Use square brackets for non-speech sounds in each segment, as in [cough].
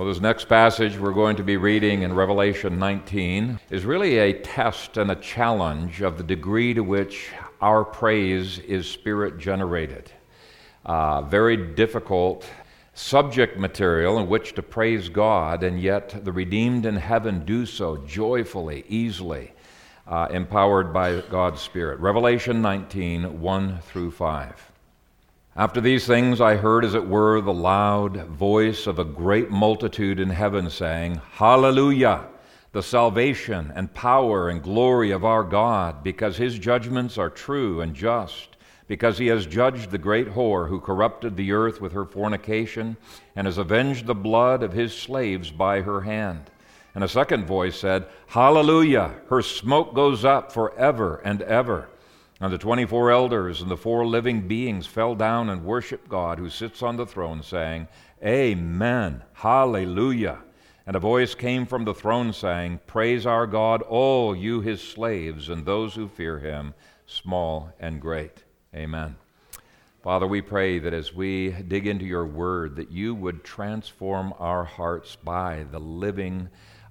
Well, this next passage we're going to be reading in Revelation 19 is really a test and a challenge of the degree to which our praise is spirit generated. Uh, very difficult subject material in which to praise God, and yet the redeemed in heaven do so joyfully, easily, uh, empowered by God's Spirit. Revelation 19 1 through 5. After these things, I heard, as it were, the loud voice of a great multitude in heaven saying, Hallelujah! The salvation and power and glory of our God, because his judgments are true and just, because he has judged the great whore who corrupted the earth with her fornication, and has avenged the blood of his slaves by her hand. And a second voice said, Hallelujah! Her smoke goes up forever and ever. And the 24 elders and the four living beings fell down and worshiped God who sits on the throne, saying, Amen, Hallelujah. And a voice came from the throne saying, Praise our God, all you his slaves and those who fear him, small and great. Amen. Father, we pray that as we dig into your word, that you would transform our hearts by the living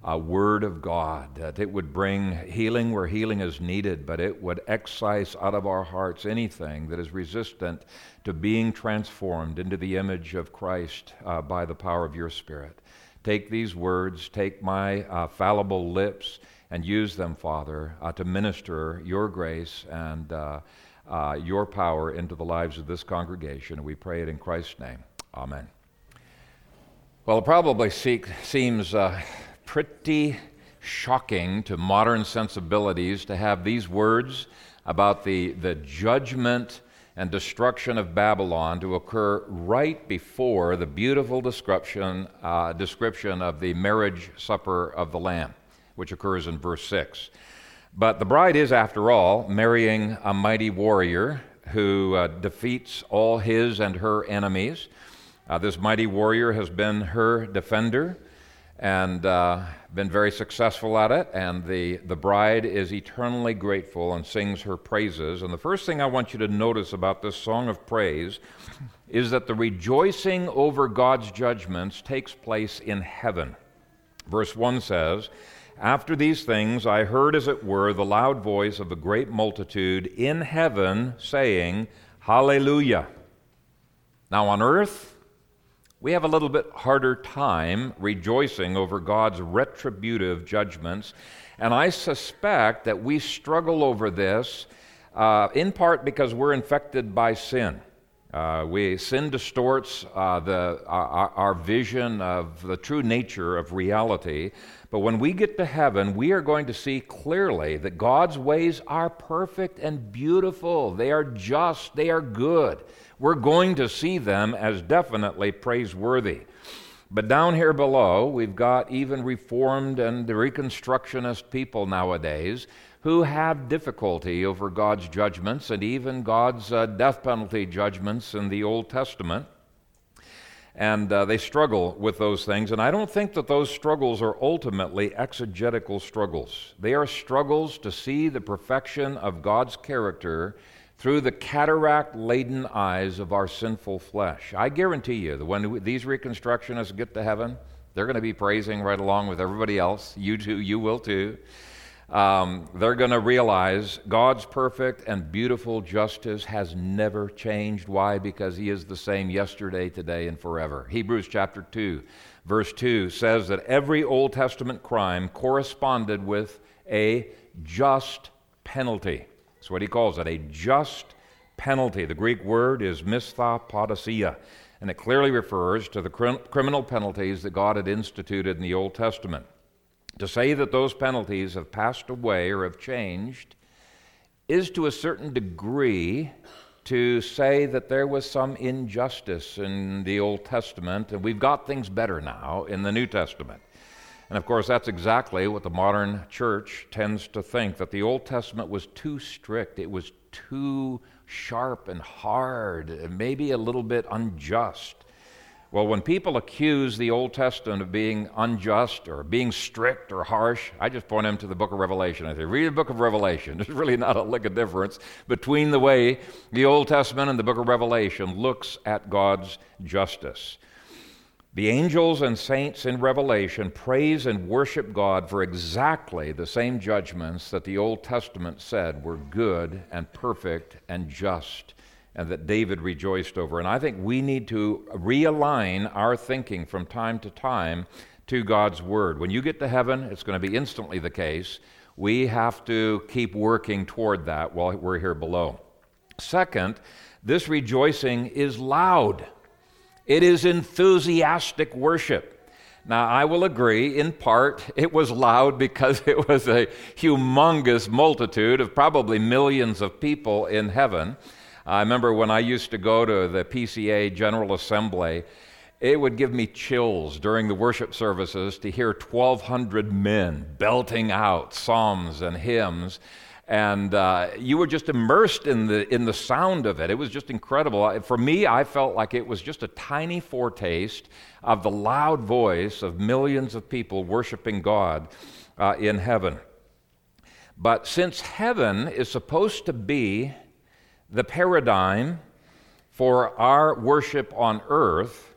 uh, Word of God, that it would bring healing where healing is needed, but it would excise out of our hearts anything that is resistant to being transformed into the image of Christ uh, by the power of your Spirit. Take these words, take my uh, fallible lips, and use them, Father, uh, to minister your grace and uh, uh, your power into the lives of this congregation. We pray it in Christ's name. Amen. Well, it probably seems pretty shocking to modern sensibilities to have these words about the, the judgment and destruction of Babylon to occur right before the beautiful description, uh, description of the marriage supper of the Lamb, which occurs in verse 6. But the bride is, after all, marrying a mighty warrior who uh, defeats all his and her enemies. Uh, this mighty warrior has been her defender and uh, been very successful at it. And the, the bride is eternally grateful and sings her praises. And the first thing I want you to notice about this song of praise is that the rejoicing over God's judgments takes place in heaven. Verse 1 says, After these things I heard, as it were, the loud voice of a great multitude in heaven saying, Hallelujah. Now on earth, we have a little bit harder time rejoicing over God's retributive judgments. And I suspect that we struggle over this uh, in part because we're infected by sin. Uh, we, sin distorts uh, the, our, our vision of the true nature of reality. But when we get to heaven, we are going to see clearly that God's ways are perfect and beautiful. They are just, they are good we're going to see them as definitely praiseworthy. But down here below, we've got even Reformed and Reconstructionist people nowadays who have difficulty over God's judgments and even God's uh, death penalty judgments in the Old Testament. And uh, they struggle with those things. And I don't think that those struggles are ultimately exegetical struggles. They are struggles to see the perfection of God's character through the cataract laden eyes of our sinful flesh. I guarantee you that when these Reconstructionists get to heaven, they're going to be praising right along with everybody else. You too, you will too. Um, they're going to realize God's perfect and beautiful justice has never changed. Why? Because He is the same yesterday, today, and forever. Hebrews chapter 2, verse 2 says that every Old Testament crime corresponded with a just penalty. That's what he calls it, a just penalty. The Greek word is misthapodosia, and it clearly refers to the criminal penalties that God had instituted in the Old Testament. To say that those penalties have passed away or have changed is to a certain degree to say that there was some injustice in the Old Testament, and we've got things better now in the New Testament. And of course, that's exactly what the modern church tends to think that the Old Testament was too strict, it was too sharp and hard, and maybe a little bit unjust. Well, when people accuse the Old Testament of being unjust or being strict or harsh, I just point them to the book of Revelation. I say, read the book of Revelation. [laughs] There's really not a lick of difference between the way the Old Testament and the book of Revelation looks at God's justice. The angels and saints in Revelation praise and worship God for exactly the same judgments that the Old Testament said were good and perfect and just and that David rejoiced over. And I think we need to realign our thinking from time to time to God's Word. When you get to heaven, it's going to be instantly the case. We have to keep working toward that while we're here below. Second, this rejoicing is loud. It is enthusiastic worship. Now, I will agree, in part, it was loud because [laughs] it was a humongous multitude of probably millions of people in heaven. I remember when I used to go to the PCA General Assembly, it would give me chills during the worship services to hear 1,200 men belting out psalms and hymns and uh, you were just immersed in the in the sound of it. It was just incredible. For me, I felt like it was just a tiny foretaste of the loud voice of millions of people worshiping God uh, in heaven. But since heaven is supposed to be the paradigm for our worship on earth,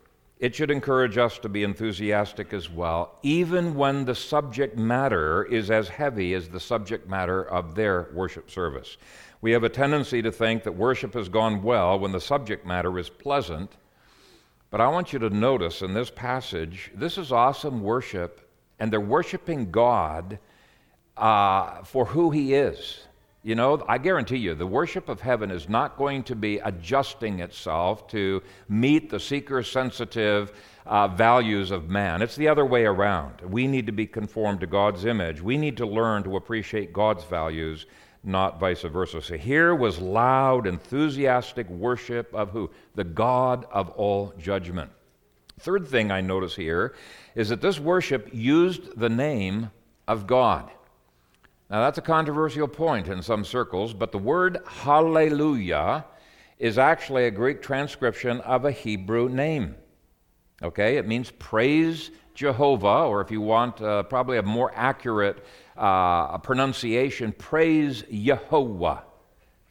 it should encourage us to be enthusiastic as well, even when the subject matter is as heavy as the subject matter of their worship service. We have a tendency to think that worship has gone well when the subject matter is pleasant. But I want you to notice in this passage, this is awesome worship, and they're worshiping God uh, for who He is. You know, I guarantee you, the worship of heaven is not going to be adjusting itself to meet the seeker sensitive uh, values of man. It's the other way around. We need to be conformed to God's image. We need to learn to appreciate God's values, not vice versa. So here was loud, enthusiastic worship of who? The God of all judgment. Third thing I notice here is that this worship used the name of God. Now, that's a controversial point in some circles, but the word hallelujah is actually a Greek transcription of a Hebrew name. Okay, it means praise Jehovah, or if you want uh, probably a more accurate uh, pronunciation, praise Yehovah.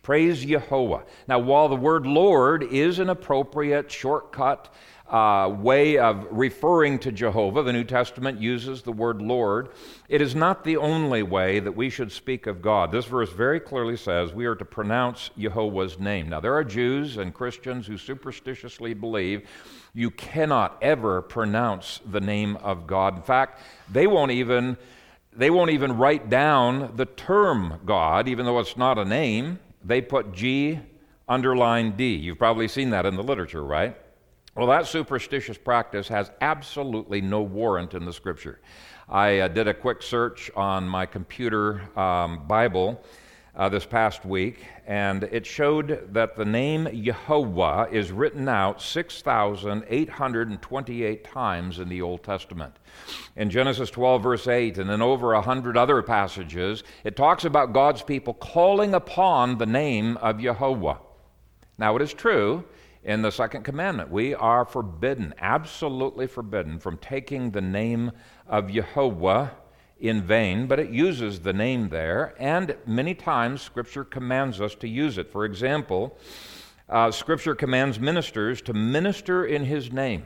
Praise Yehovah. Now, while the word Lord is an appropriate shortcut uh, way of referring to Jehovah. The New Testament uses the word Lord. It is not the only way that we should speak of God. This verse very clearly says we are to pronounce Jehovah's name. Now, there are Jews and Christians who superstitiously believe you cannot ever pronounce the name of God. In fact, they won't even. They won't even write down the term God, even though it's not a name. They put G underline D. You've probably seen that in the literature, right? Well, that superstitious practice has absolutely no warrant in the scripture. I uh, did a quick search on my computer um, Bible uh, this past week, and it showed that the name Yehovah is written out 6,828 times in the Old Testament. In Genesis 12, verse 8, and in over a hundred other passages, it talks about God's people calling upon the name of Yehovah. Now, it is true in the second commandment. We are forbidden, absolutely forbidden, from taking the name of Jehovah in vain, but it uses the name there, and many times Scripture commands us to use it. For example, uh, Scripture commands ministers to minister in His name.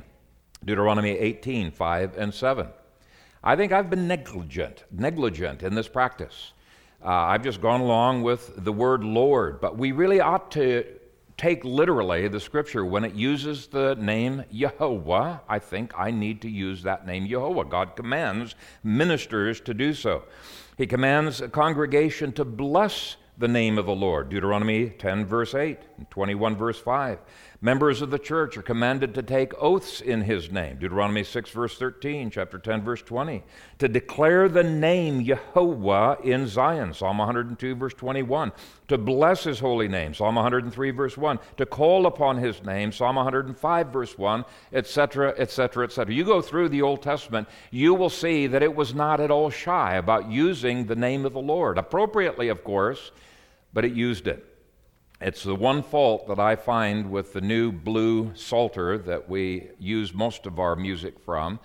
Deuteronomy 18, 5 and 7. I think I've been negligent, negligent in this practice. Uh, I've just gone along with the word Lord, but we really ought to take literally the scripture when it uses the name Jehovah, I think I need to use that name Jehovah. God commands ministers to do so. He commands a congregation to bless the name of the Lord. Deuteronomy 10, verse 8, and 21, verse 5. Members of the church are commanded to take oaths in his name. Deuteronomy 6, verse 13, chapter 10, verse 20. To declare the name Jehovah in Zion. Psalm 102, verse 21. To bless his holy name. Psalm 103, verse 1. To call upon his name. Psalm 105, verse 1, etc., etc., etc. You go through the Old Testament, you will see that it was not at all shy about using the name of the Lord. Appropriately, of course, but it used it. It's the one fault that I find with the new blue Psalter that we use most of our music from.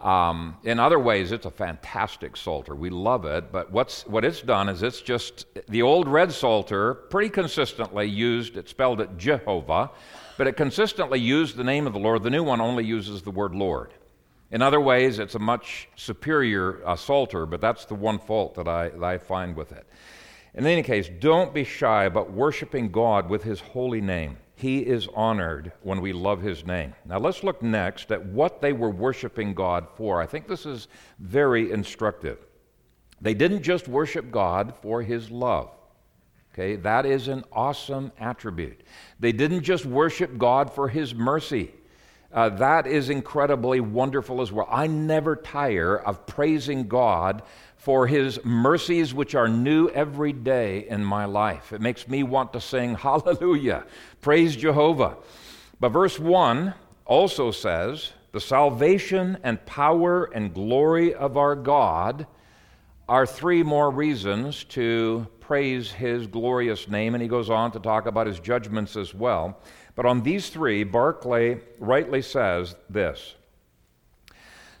Um, in other ways, it's a fantastic Psalter. We love it, but what's, what it's done is it's just the old red Psalter pretty consistently used, it spelled it Jehovah, but it consistently used the name of the Lord. The new one only uses the word Lord. In other ways, it's a much superior uh, Psalter, but that's the one fault that I, that I find with it. In any case, don't be shy about worshiping God with His holy name. He is honored when we love His name. Now, let's look next at what they were worshiping God for. I think this is very instructive. They didn't just worship God for His love. Okay, that is an awesome attribute. They didn't just worship God for His mercy. Uh, that is incredibly wonderful as well. I never tire of praising God for His mercies, which are new every day in my life. It makes me want to sing [laughs] Hallelujah, praise Jehovah. But verse 1 also says, The salvation and power and glory of our God are three more reasons to praise his glorious name, and he goes on to talk about his judgments as well. But on these three, Barclay rightly says this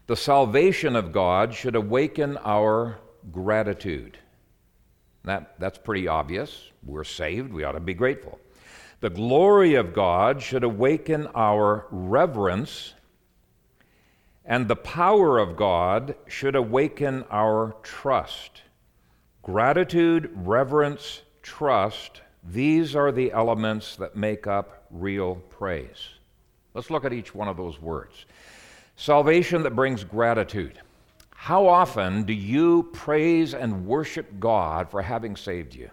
The salvation of God should awaken our gratitude. That, that's pretty obvious. We're saved, we ought to be grateful. The glory of God should awaken our reverence, and the power of God should awaken our trust. Gratitude, reverence, trust, these are the elements that make up real praise. Let's look at each one of those words. Salvation that brings gratitude. How often do you praise and worship God for having saved you?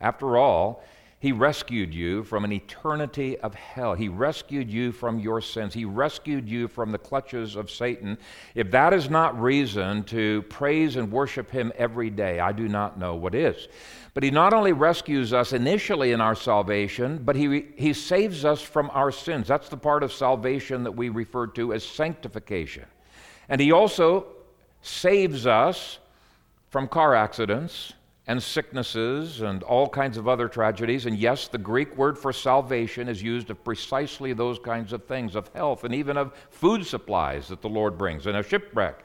After all, he rescued you from an eternity of hell. He rescued you from your sins. He rescued you from the clutches of Satan. If that is not reason to praise and worship Him every day, I do not know what is. But He not only rescues us initially in our salvation, but He, he saves us from our sins. That's the part of salvation that we refer to as sanctification. And He also saves us from car accidents and sicknesses and all kinds of other tragedies. And yes, the Greek word for salvation is used of precisely those kinds of things, of health and even of food supplies that the Lord brings, and a shipwreck.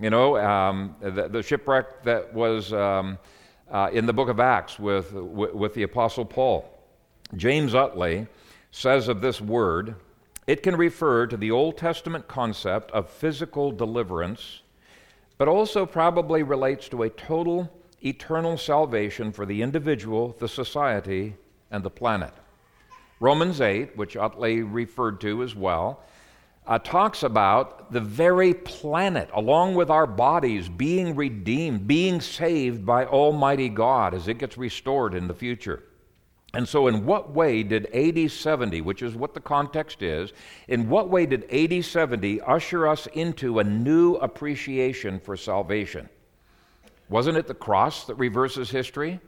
You know, um, the, the, shipwreck that was um, uh, in the book of Acts with, with, with the Apostle Paul. James Utley says of this word, it can refer to the Old Testament concept of physical deliverance, but also probably relates to a total eternal salvation for the individual, the society, and the planet. Romans 8, which Utley referred to as well, uh, talks about the very planet, along with our bodies, being redeemed, being saved by Almighty God as it gets restored in the future. And so, in what way did AD 70, which is what the context is, in what way did AD 70 usher us into a new appreciation for salvation? Wasn't it the cross that reverses history?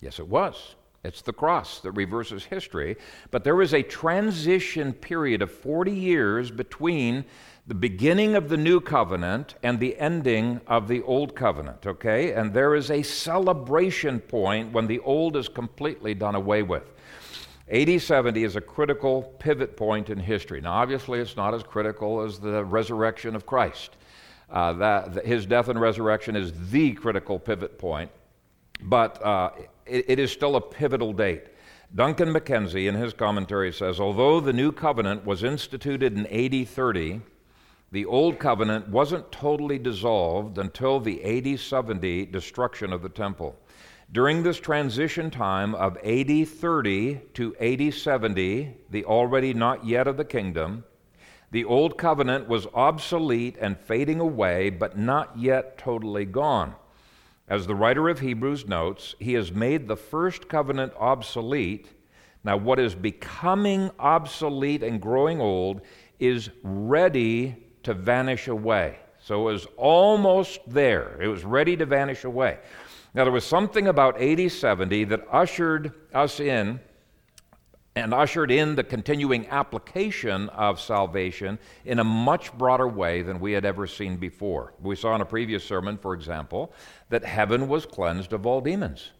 Yes, it was. It's the cross that reverses history. But there was a transition period of 40 years between the beginning of the new covenant and the ending of the old covenant, okay? And there is a celebration point when the old is completely done away with. AD 70 is a critical pivot point in history. Now, obviously, it's not as critical as the resurrection of Christ. Uh, that, his death and resurrection is the critical pivot point, but uh, it, it is still a pivotal date. Duncan McKenzie, in his commentary, says although the new covenant was instituted in AD 30, the old covenant wasn't totally dissolved until the AD 70 destruction of the temple. During this transition time of AD 30 to AD 70, the already not yet of the kingdom, the old covenant was obsolete and fading away, but not yet totally gone. As the writer of Hebrews notes, he has made the first covenant obsolete. Now, what is becoming obsolete and growing old is ready to vanish away. So it was almost there, it was ready to vanish away. Now, there was something about AD 70 that ushered us in and ushered in the continuing application of salvation in a much broader way than we had ever seen before. We saw in a previous sermon, for example, that heaven was cleansed of all demons.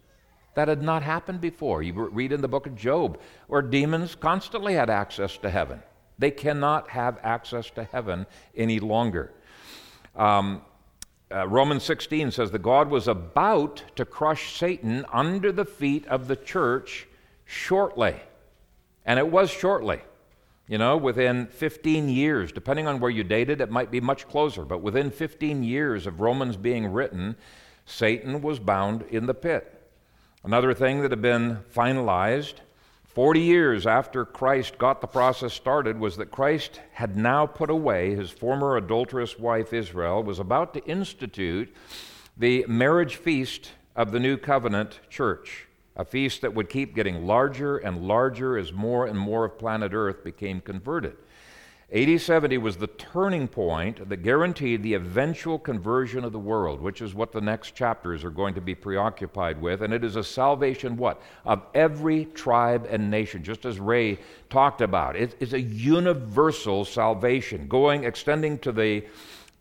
That had not happened before. You read in the book of Job, where demons constantly had access to heaven. They cannot have access to heaven any longer. Um, uh, Romans 16 says that God was about to crush Satan under the feet of the church shortly. And it was shortly. You know, within 15 years, depending on where you dated, it might be much closer, but within 15 years of Romans being written, Satan was bound in the pit. Another thing that had been finalized 40 years after Christ got the process started was that Christ had now put away his former adulterous wife Israel, was about to institute the marriage feast of the new covenant church a feast that would keep getting larger and larger as more and more of planet Earth became converted. AD 70 was the turning point that guaranteed the eventual conversion of the world, which is what the next chapters are going to be preoccupied with. And it is a salvation, what? Of every tribe and nation, just as Ray talked about. It is a universal salvation, going, extending to the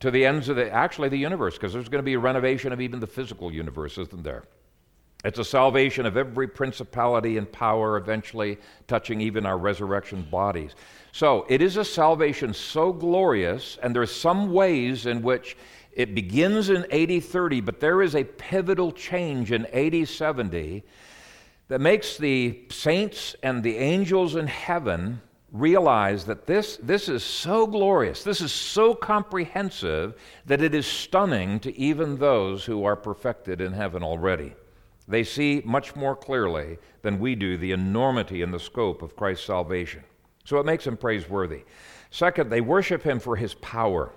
to the ends of the actually the universe, because there's going to be a renovation of even the physical universe, isn't there? It's a salvation of every principality and power, eventually touching even our resurrection bodies. So it is a salvation so glorious, and there are some ways in which it begins in AD 30, but there is a pivotal change in AD 70 that makes the saints and the angels in heaven realize that this, this is so glorious, this is so comprehensive, that it is stunning to even those who are perfected in heaven already. They see much more clearly than we do the enormity and the scope of Christ's salvation. So it makes him praiseworthy. Second, they worship him for his power.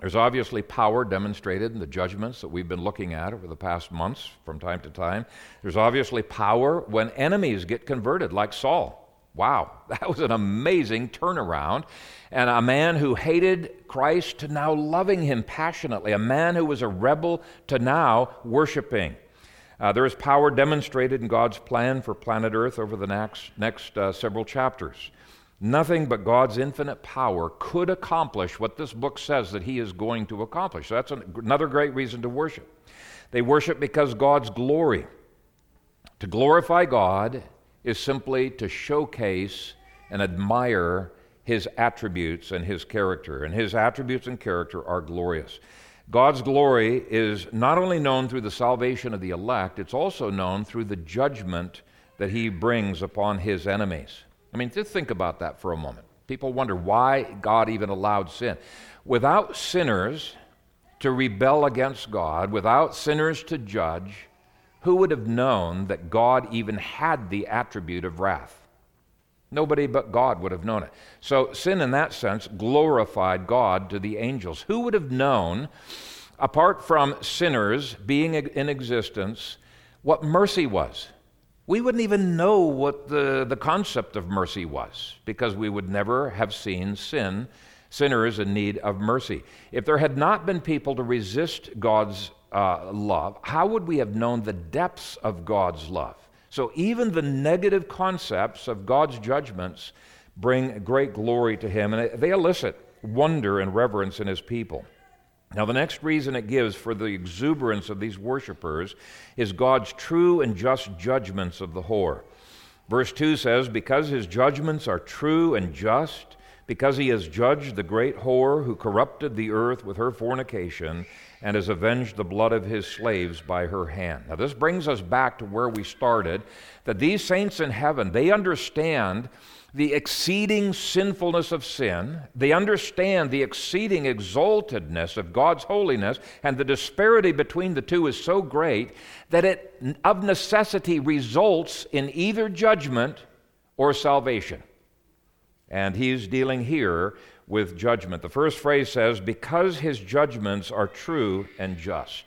There's obviously power demonstrated in the judgments that we've been looking at over the past months from time to time. There's obviously power when enemies get converted, like Saul. Wow, [laughs] that was an amazing turnaround. And a man who hated Christ to now loving him passionately, a man who was a rebel to now worshiping. Uh, there is power demonstrated in God's plan for planet Earth over the next, next uh, several chapters. Nothing but God's infinite power could accomplish what this book says that He is going to accomplish. So that's an, another great reason to worship. They worship because God's glory. To glorify God is simply to showcase and admire His attributes and His character. And His attributes and character are glorious. God's glory is not only known through the salvation of the elect, it's also known through the judgment that he brings upon his enemies. I mean, just think about that for a moment. People wonder why God even allowed sin. Without sinners to rebel against God, without sinners to judge, who would have known that God even had the attribute of wrath? Nobody but God would have known it. So, sin in that sense glorified God to the angels. Who would have known, apart from sinners being in existence, what mercy was? We wouldn't even know what the, the concept of mercy was because we would never have seen sin, sinners in need of mercy. If there had not been people to resist God's uh, love, how would we have known the depths of God's love? So even the negative concepts of God's judgments bring great glory to him, and they elicit wonder and reverence in his people. Now, the next reason it gives for the exuberance of these worshippers is God's true and just judgments of the whore. Verse 2 says, Because his judgments are true and just, because he has judged the great whore who corrupted the earth with her fornication, and has avenged the blood of his slaves by her hand. Now, this brings us back to where we started that these saints in heaven, they understand the exceeding sinfulness of sin. They understand the exceeding exaltedness of God's holiness, and the disparity between the two is so great that it of necessity results in either judgment or salvation. And he's dealing here with judgment. The first phrase says, because his judgments are true and just.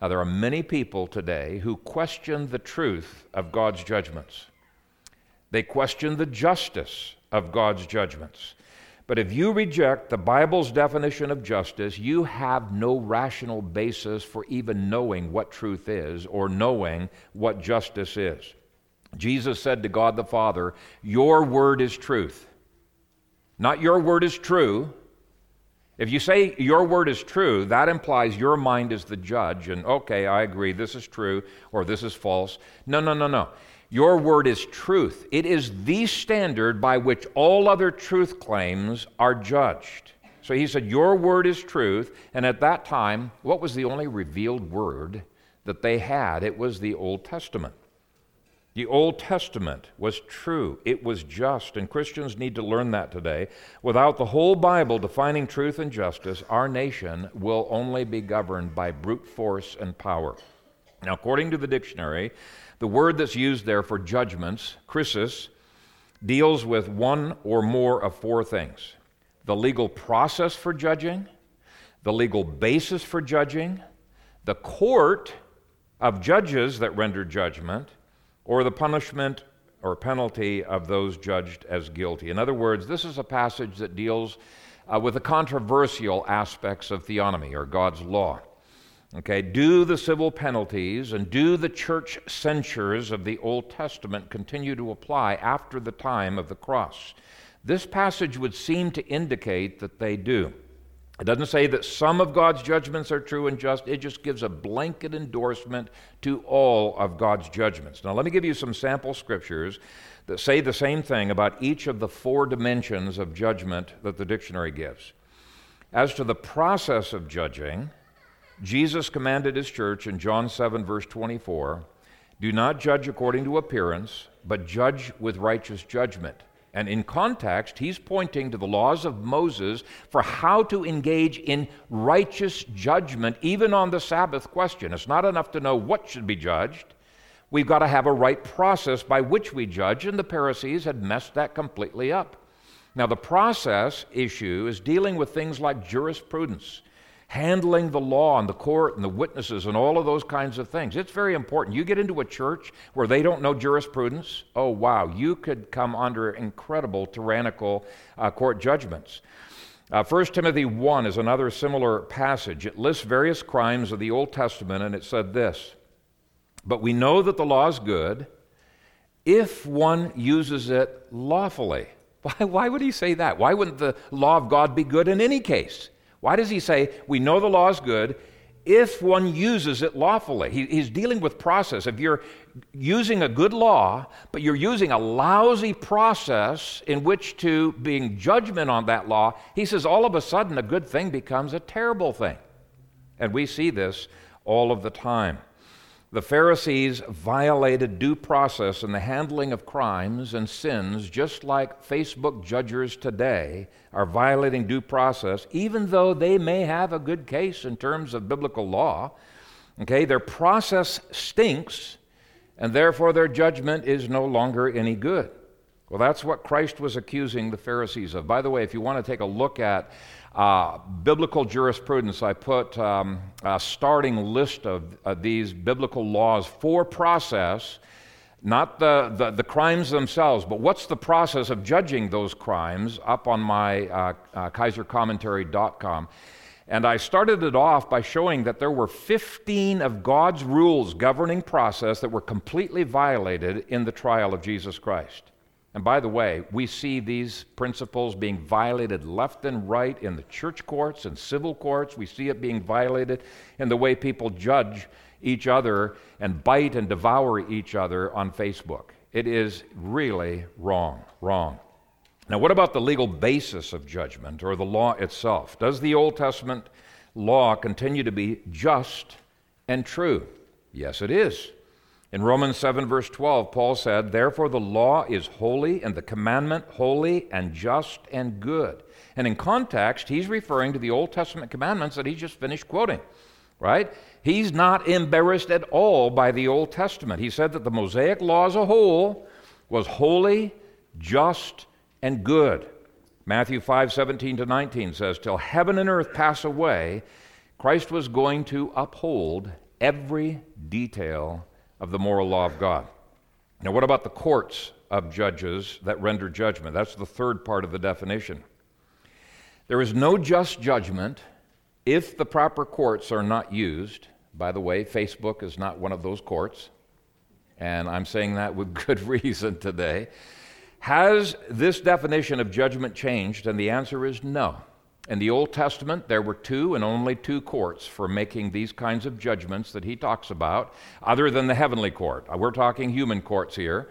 Now, there are many people today who question the truth of God's judgments. They question the justice of God's judgments. But if you reject the Bible's definition of justice, you have no rational basis for even knowing what truth is or knowing what justice is. Jesus said to God the Father, Your word is truth. Not your word is true. If you say your word is true, that implies your mind is the judge, and okay, I agree, this is true, or this is false. No, no, no, no. Your word is truth. It is the standard by which all other truth claims are judged. So he said, Your word is truth. And at that time, what was the only revealed word that they had? It was the Old Testament. The Old Testament was true, it was just, and Christians need to learn that today. Without the whole Bible defining truth and justice, our nation will only be governed by brute force and power. Now, according to the dictionary, the word that's used there for judgments, krisis, deals with one or more of four things the legal process for judging, the legal basis for judging, the court of judges that render judgment, or the punishment or penalty of those judged as guilty. In other words, this is a passage that deals uh, with the controversial aspects of theonomy or God's law. Okay, do the civil penalties and do the church censures of the Old Testament continue to apply after the time of the cross? This passage would seem to indicate that they do. It doesn't say that some of God's judgments are true and just, it just gives a blanket endorsement to all of God's judgments. Now, let me give you some sample scriptures that say the same thing about each of the four dimensions of judgment that the dictionary gives. As to the process of judging, Jesus commanded his church in John 7, verse 24 do not judge according to appearance, but judge with righteous judgment. And in context, he's pointing to the laws of Moses for how to engage in righteous judgment, even on the Sabbath question. It's not enough to know what should be judged. We've got to have a right process by which we judge, and the Pharisees had messed that completely up. Now, the process issue is dealing with things like jurisprudence handling the law and the court and the witnesses and all of those kinds of things. It's very important. You get into a church where they don't know jurisprudence, oh, wow, you could come under incredible tyrannical uh, court judgments. Uh, 1 Timothy 1 is another similar passage. It lists various crimes of the Old Testament, and it said this But we know that the law is good if one uses it lawfully. [laughs] Why, why would he say that? Why wouldn't the law of God be good in any case? Why does he say, we know the law is good if one uses it lawfully? He, he's dealing with process. If you're using a good law, but you're using a lousy process in which to being judgment on that law, he says all of a sudden a good thing becomes a terrible thing. And we see this all of the time. The Pharisees violated due process in the handling of crimes and sins, just like Facebook judges today are violating due process, even though they may have a good case in terms of biblical law. Okay, their process stinks, and therefore their judgment is no longer any good. Well, that's what Christ was accusing the Pharisees of. By the way, if you want to take a look at uh, biblical jurisprudence, I put um, a starting list of, these biblical laws for process, not the, the, the, crimes themselves, but what's the process of judging those crimes up on my uh, uh, kaysercommentary.com. And I started it off by showing that there were 15 of God's rules governing process that were completely violated in the trial of Jesus Christ. And by the way, we see these principles being violated left and right in the church courts and civil courts. We see it being violated in the way people judge each other and bite and devour each other on Facebook. It is really wrong, wrong. Now, what about the legal basis of judgment or the law itself? Does the Old Testament law continue to be just and true? Yes, it is. In Romans 7, verse 12, Paul said, Therefore the law is holy, and the commandment holy and just and good. And in context, he's referring to the Old Testament commandments that he just finished quoting, right? He's not embarrassed at all by the Old Testament. He said that the Mosaic law as a whole was holy, just, and good. Matthew 5, 17 to 19 says, Till heaven and earth pass away, Christ was going to uphold every detail of the moral law of God. Now, what about the courts of judges that render judgment? That's the third part of the definition. There is no just judgment if the proper courts are not used. By the way, Facebook is not one of those courts, and I'm saying that with [laughs] good reason today. Has this definition of judgment changed? And the answer is no. In the Old Testament, there were two and only two courts for making these kinds of judgments that he talks about, other than the heavenly court. Uh, we're talking human courts here.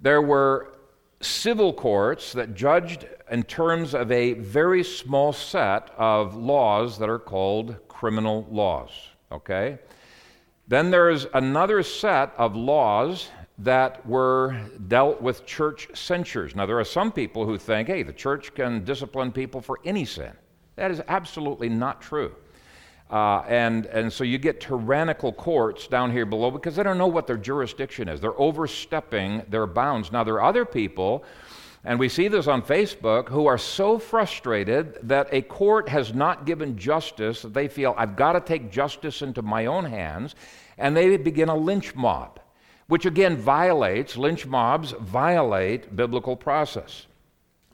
There were civil courts that judged in terms of a very small set of laws that are called criminal laws. Okay? Then there's another set of laws that were dealt with church censures. Now, there are some people who think, hey, the church can discipline people for any sin. That is absolutely not true. Uh, and, and so you get tyrannical courts down here below because they don't know what their jurisdiction is. They're overstepping their bounds. Now, there are other people, and we see this on Facebook, who are so frustrated that a court has not given justice that they feel, I've got to take justice into my own hands, and they begin a lynch mob which again violates, lynch mobs violate biblical process.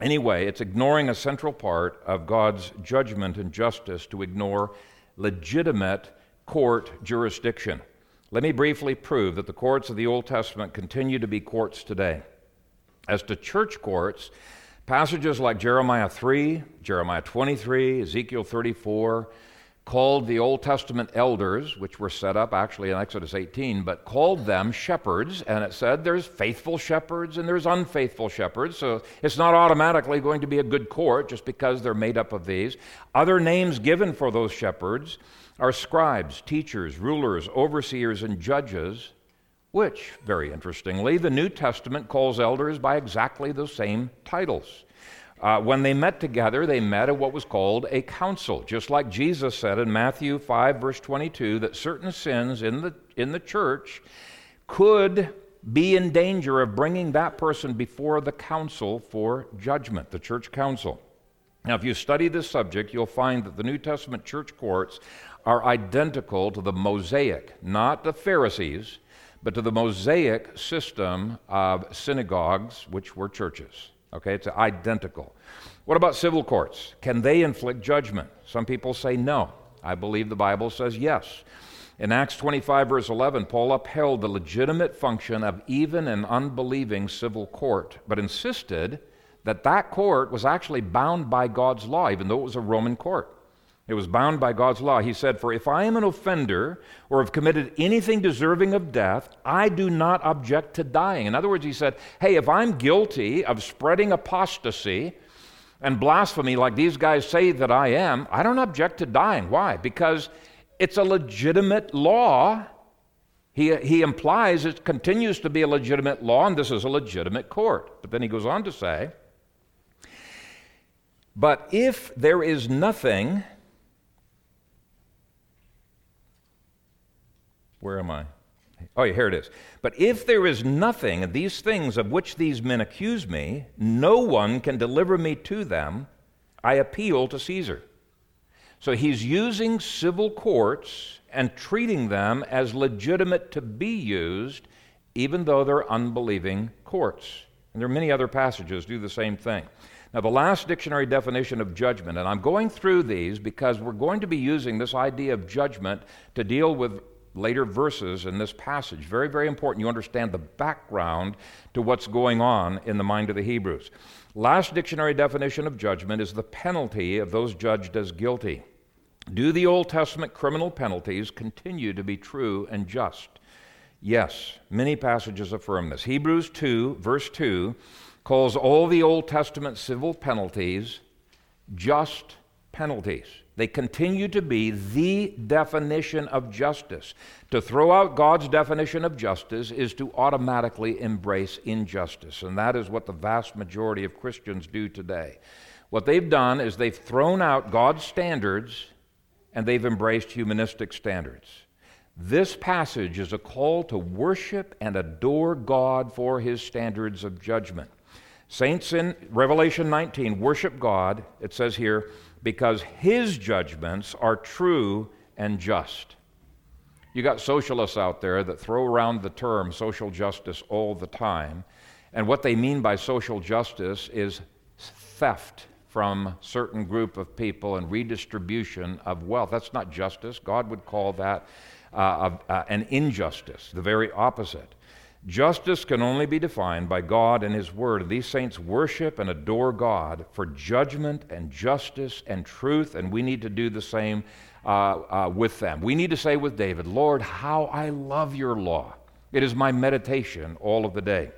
Anyway, it's ignoring a central part of God's judgment and justice to ignore legitimate court jurisdiction. Let me briefly prove that the courts of the Old Testament continue to be courts today. As to church courts, passages like Jeremiah 3, Jeremiah 23, Ezekiel 34, called the Old Testament elders, which were set up actually in Exodus 18, but called them shepherds. And it said there's faithful shepherds and there's unfaithful shepherds. So it's not automatically going to be a good court just because they're made up of these. Other names given for those shepherds are scribes, teachers, rulers, overseers, and judges, which, very interestingly, the New Testament calls elders by exactly the same titles. Uh, when they met together, they met at what was called a council, just like Jesus said in Matthew 5, verse 22, that certain sins in the, in the church could be in danger of bringing that person before the council for judgment, the church council. Now, if you study this subject, you'll find that the New Testament church courts are identical to the Mosaic, not the Pharisees, but to the Mosaic system of synagogues, which were churches. Okay, it's identical. What about civil courts? Can they inflict judgment? Some people say no. I believe the Bible says yes. In Acts 25, verse 11, Paul upheld the legitimate function of even an unbelieving civil court, but insisted that that court was actually bound by God's law, even though it was a Roman court. It was bound by God's law. He said, For if I am an offender or have committed anything deserving of death, I do not object to dying. In other words, he said, Hey, if I'm guilty of spreading apostasy and blasphemy like these guys say that I am, I don't object to dying. Why? Because it's a legitimate law. He, he implies it continues to be a legitimate law, and this is a legitimate court. But then he goes on to say, But if there is nothing Where am I? Oh, yeah, here it is. But if there is nothing these things of which these men accuse me, no one can deliver me to them. I appeal to Caesar. So he's using civil courts and treating them as legitimate to be used, even though they're unbelieving courts. And there are many other passages do the same thing. Now, the last dictionary definition of judgment, and I'm going through these because we're going to be using this idea of judgment to deal with later verses in this passage. Very, very important you understand the background to what's going on in the mind of the Hebrews. Last dictionary definition of judgment is the penalty of those judged as guilty. Do the Old Testament criminal penalties continue to be true and just? Yes, many passages affirm this. Hebrews 2, verse 2, calls all the Old Testament civil penalties just penalties. They continue to be the definition of justice. To throw out God's definition of justice is to automatically embrace injustice, and that is what the vast majority of Christians do today. What they've done is they've thrown out God's standards and they've embraced humanistic standards. This passage is a call to worship and adore God for his standards of judgment. Saints in Revelation 19 worship God, it says here, because his judgments are true and just. You got socialists out there that throw around the term social justice all the time. And what they mean by social justice is theft from certain group of people and redistribution of wealth. That's not justice. God would call that uh, uh, an injustice, the very opposite. Justice can only be defined by God and His Word. These saints worship and adore God for judgment and justice and truth, and we need to do the same uh, uh, with them. We need to say with David, Lord, how I love your law. It is my meditation all of the day.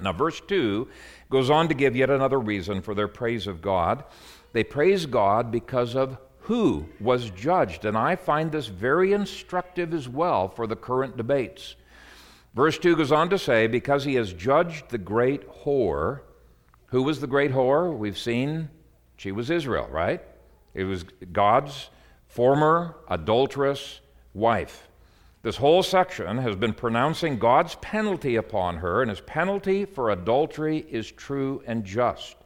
Now, verse 2 goes on to give yet another reason for their praise of God. They praise God because of who was judged, and I find this very instructive as well for the current debates. Verse 2 goes on to say, Because he has judged the great whore. Who was the great whore? We've seen she was Israel, right? It was God's former adulterous wife. This whole section has been pronouncing God's penalty upon her, and his penalty for adultery is true and just.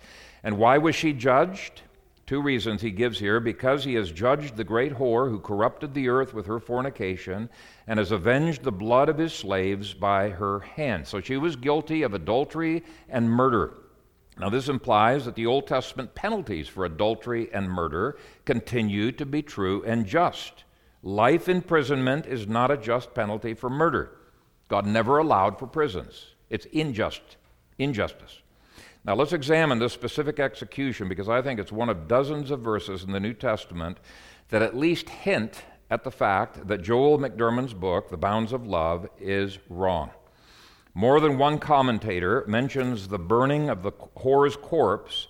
And why was she judged? Two reasons he gives here because he has judged the great whore who corrupted the earth with her fornication and has avenged the blood of his slaves by her hand. So she was guilty of adultery and murder. Now, this implies that the Old Testament penalties for adultery and murder continue to be true and just. Life imprisonment is not a just penalty for murder. God never allowed for prisons. It's unjust, injustice. Now let's examine this specific execution because I think it's one of dozens of verses in the New Testament that at least hint at the fact that Joel McDurmon's book, The Bounds of Love, is wrong. More than one commentator mentions the burning of the whore's corpse,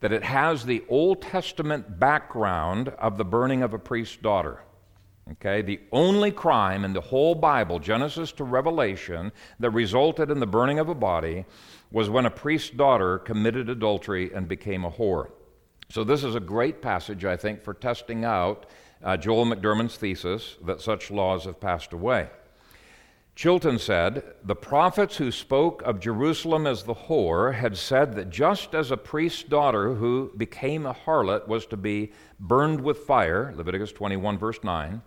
that it has the Old Testament background of the burning of a priest's daughter. Okay, the only crime in the whole Bible, Genesis to Revelation, that resulted in the burning of a body was when a priest's daughter committed adultery and became a whore. So, this is a great passage, I think, for testing out uh, Joel McDurmon's thesis that such laws have passed away. Chilton said, The prophets who spoke of Jerusalem as the whore had said that just as a priest's daughter who became a harlot was to be burned with fire, Leviticus 21, verse 9,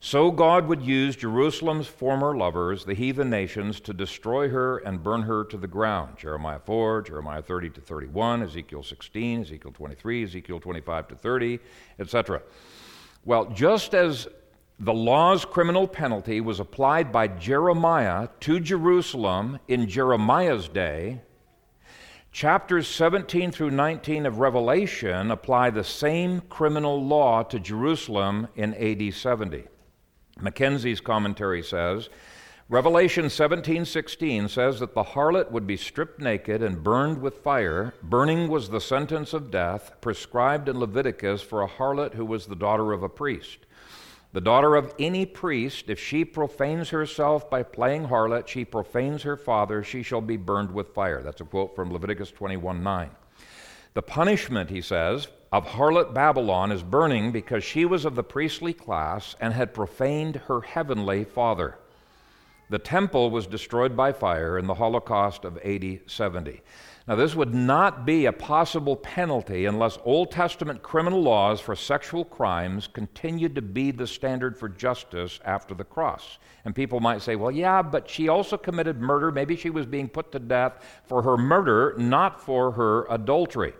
so God would use Jerusalem's former lovers, the heathen nations, to destroy her and burn her to the ground. Jeremiah 4, Jeremiah 30 to 31, Ezekiel 16, Ezekiel 23, Ezekiel 25 to 30, etc. Well, just as the law's criminal penalty was applied by Jeremiah to Jerusalem in Jeremiah's day, chapters 17 through 19 of Revelation apply the same criminal law to Jerusalem in AD 70. Mackenzie's commentary says Revelation 17:16 says that the harlot would be stripped naked and burned with fire. Burning was the sentence of death prescribed in Leviticus for a harlot who was the daughter of a priest. The daughter of any priest, if she profanes herself by playing harlot, she profanes her father, she shall be burned with fire. That's a quote from Leviticus 21:9. The punishment, he says, of harlot Babylon is burning because she was of the priestly class and had profaned her heavenly father. The temple was destroyed by fire in the Holocaust of AD 70. Now, this would not be a possible penalty unless Old Testament criminal laws for sexual crimes continued to be the standard for justice after the cross. And people might say, well, yeah, but she also committed murder. Maybe she was being put to death for her murder, not for her adultery.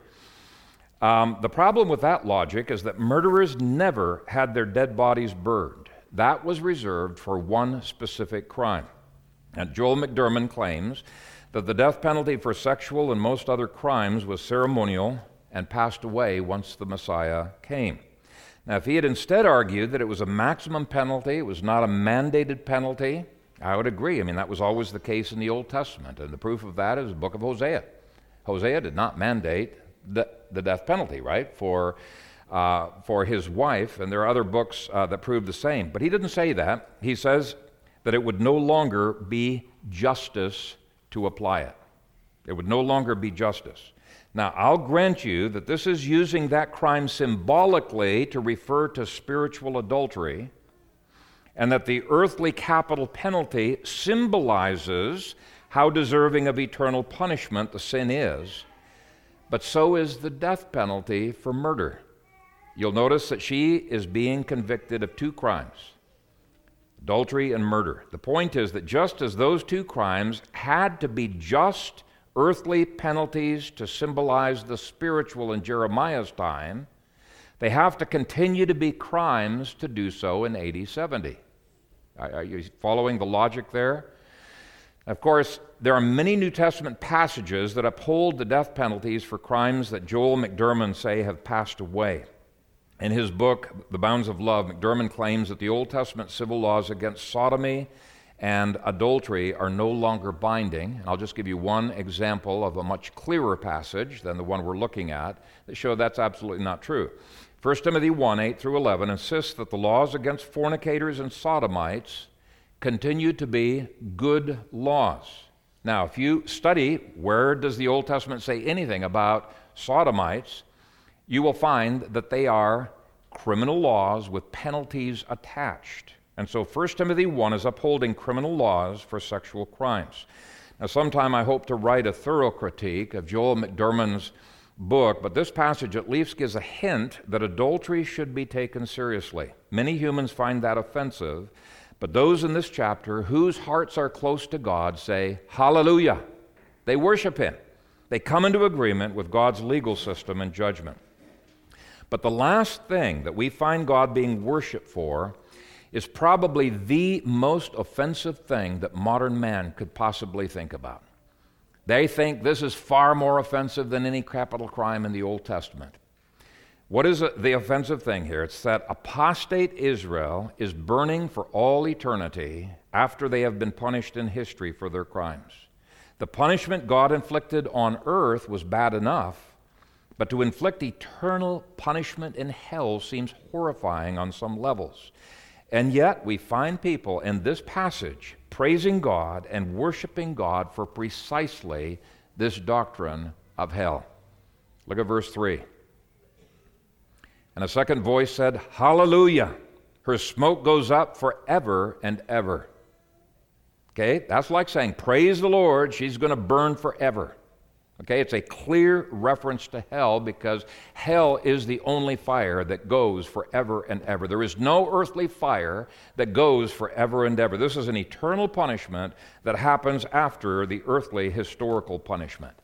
Um, the problem with that logic is that murderers never had their dead bodies burned. That was reserved for one specific crime. And Joel McDurmon claims that the death penalty for sexual and most other crimes was ceremonial and passed away once the Messiah came. Now, if he had instead argued that it was a maximum penalty, it was not a mandated penalty, I would agree. I mean, that was always the case in the Old Testament, and the proof of that is the book of Hosea. Hosea did not mandate the, the death penalty, right, for, uh, for his wife, and there are other books uh, that prove the same. But he didn't say that. He says that it would no longer be justice to apply it. It would no longer be justice. Now, I'll grant you that this is using that crime symbolically to refer to spiritual adultery, and that the earthly capital penalty symbolizes how deserving of eternal punishment the sin is, but so is the death penalty for murder. You'll notice that she is being convicted of two crimes adultery and murder. The point is that just as those two crimes had to be just earthly penalties to symbolize the spiritual in Jeremiah's time, they have to continue to be crimes to do so in AD 70. Are you following the logic there? Of course, there are many New Testament passages that uphold the death penalties for crimes that Joel McDurmon say have passed away. In his book, The Bounds of Love, McDurmon claims that the Old Testament civil laws against sodomy and adultery are no longer binding. And I'll just give you one example of a much clearer passage than the one we're looking at that show that's absolutely not true. 1 Timothy 1 8 through 11 insists that the laws against fornicators and sodomites continue to be good laws. Now, if you study where does the Old Testament say anything about sodomites, you will find that they are criminal laws with penalties attached. And so 1 Timothy 1 is upholding criminal laws for sexual crimes. Now, sometime I hope to write a thorough critique of Joel McDurmon's book, but this passage at least gives a hint that adultery should be taken seriously. Many humans find that offensive, but those in this chapter whose hearts are close to God say, Hallelujah. They worship Him. They come into agreement with God's legal system and judgment. But the last thing that we find God being worshiped for is probably the most offensive thing that modern man could possibly think about. They think this is far more offensive than any capital crime in the Old Testament. What is the offensive thing here? It's that apostate Israel is burning for all eternity after they have been punished in history for their crimes. The punishment God inflicted on earth was bad enough, but to inflict eternal punishment in hell seems horrifying on some levels. And yet, we find people in this passage praising God and worshiping God for precisely this doctrine of hell. Look at verse 3. And a second voice said, Hallelujah! Her smoke goes up forever and ever. Okay, that's like saying, Praise the Lord, she's going to burn forever. Okay, it's a clear reference to hell because hell is the only fire that goes forever and ever. There is no earthly fire that goes forever and ever. This is an eternal punishment that happens after the earthly historical punishment.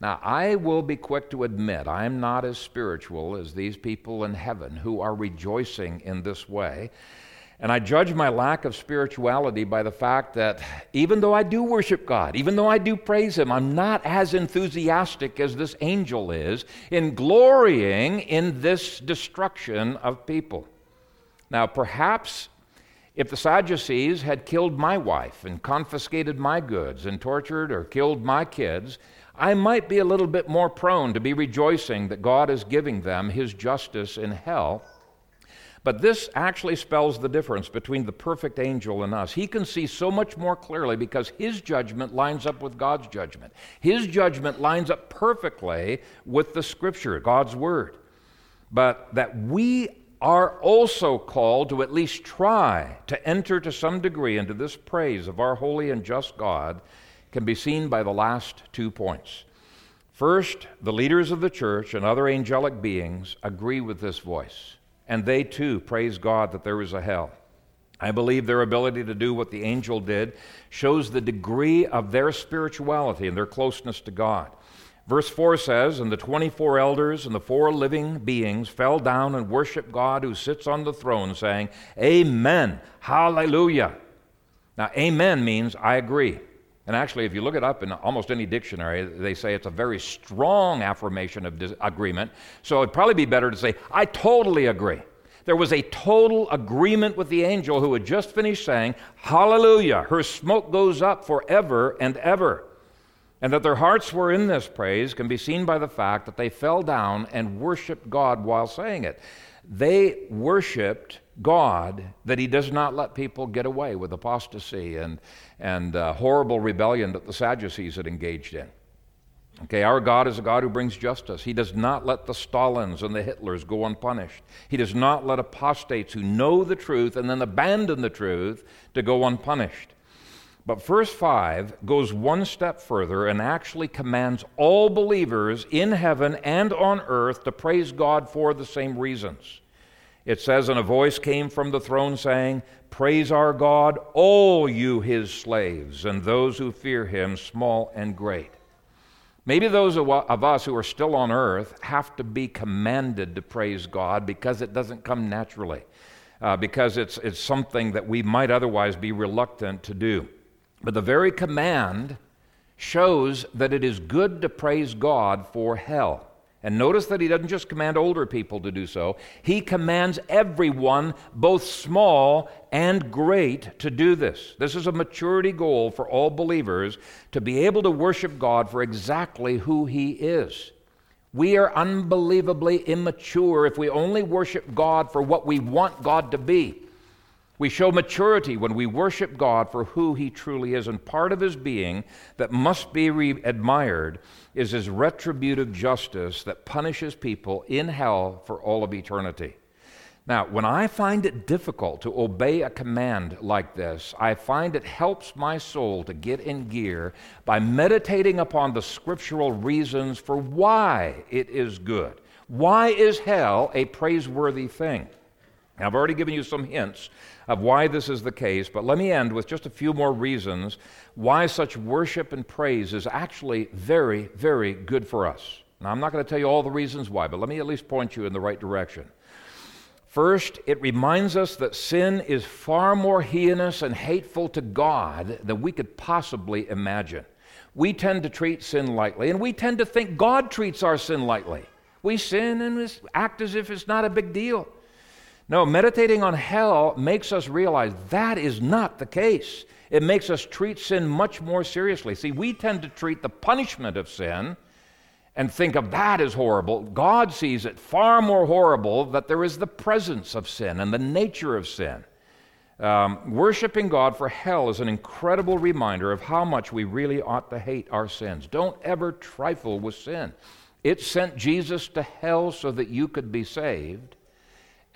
Now, I will be quick to admit I'm not as spiritual as these people in heaven who are rejoicing in this way. And I judge my lack of spirituality by the fact that even though I do worship God, even though I do praise Him, I'm not as enthusiastic as this angel is in glorying in this destruction of people. Now, perhaps if the Sadducees had killed my wife and confiscated my goods and tortured or killed my kids, I might be a little bit more prone to be rejoicing that God is giving them His justice in hell but this actually spells the difference between the perfect angel and us. He can see so much more clearly because his judgment lines up with God's judgment. His judgment lines up perfectly with the scripture, God's word. But that we are also called to at least try to enter to some degree into this praise of our holy and just God can be seen by the last two points. First, the leaders of the church and other angelic beings agree with this voice and they too praise God that there is a hell. I believe their ability to do what the angel did shows the degree of their spirituality and their closeness to God. Verse 4 says, And the 24 elders and the four living beings fell down and worshiped God who sits on the throne, saying, Amen, Hallelujah. Now, Amen means I agree. And actually, if you look it up in almost any dictionary, they say it's a very strong affirmation of dis- agreement. So it'd probably be better to say, I totally agree. There was a total agreement with the angel who had just finished saying, Hallelujah, her smoke goes up forever and ever. And that their hearts were in this praise can be seen by the fact that they fell down and worshiped God while saying it. They worshiped God that He does not let people get away with apostasy and, and uh, horrible rebellion that the Sadducees had engaged in. Okay, our God is a God who brings justice. He does not let the Stalins and the Hitlers go unpunished. He does not let apostates who know the truth and then abandon the truth to go unpunished. But verse 5 goes one step further and actually commands all believers in heaven and on earth to praise God for the same reasons. It says, And a voice came from the throne saying, Praise our God, all you his slaves, and those who fear him, small and great. Maybe those of us who are still on earth have to be commanded to praise God because it doesn't come naturally, uh, because it's, it's something that we might otherwise be reluctant to do. But the very command shows that it is good to praise God for hell. And notice that he doesn't just command older people to do so, he commands everyone, both small and great, to do this. This is a maturity goal for all believers to be able to worship God for exactly who he is. We are unbelievably immature if we only worship God for what we want God to be. We show maturity when we worship God for who He truly is. And part of His being that must be re- admired is His retributive justice that punishes people in hell for all of eternity. Now, when I find it difficult to obey a command like this, I find it helps my soul to get in gear by meditating upon the scriptural reasons for why it is good. Why is hell a praiseworthy thing? Now, I've already given you some hints of why this is the case, but let me end with just a few more reasons why such worship and praise is actually very, very good for us. Now, I'm not going to tell you all the reasons why, but let me at least point you in the right direction. First, it reminds us that sin is far more heinous and hateful to God than we could possibly imagine. We tend to treat sin lightly, and we tend to think God treats our sin lightly. We sin and act as if it's not a big deal. No, meditating on hell makes us realize that is not the case. It makes us treat sin much more seriously. See, we tend to treat the punishment of sin and think of that as horrible. God sees it far more horrible that there is the presence of sin and the nature of sin. Um, worshiping God for hell is an incredible reminder of how much we really ought to hate our sins. Don't ever trifle with sin. It sent Jesus to hell so that you could be saved.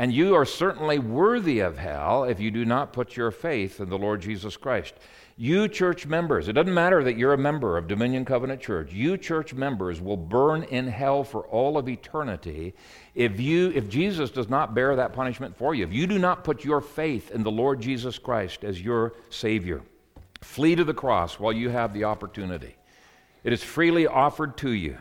And you are certainly worthy of hell if you do not put your faith in the Lord Jesus Christ. You church members, it doesn't matter that you're a member of Dominion Covenant Church. You church members will burn in hell for all of eternity if you if Jesus does not bear that punishment for you. If you do not put your faith in the Lord Jesus Christ as your savior. Flee to the cross while you have the opportunity. It is freely offered to you.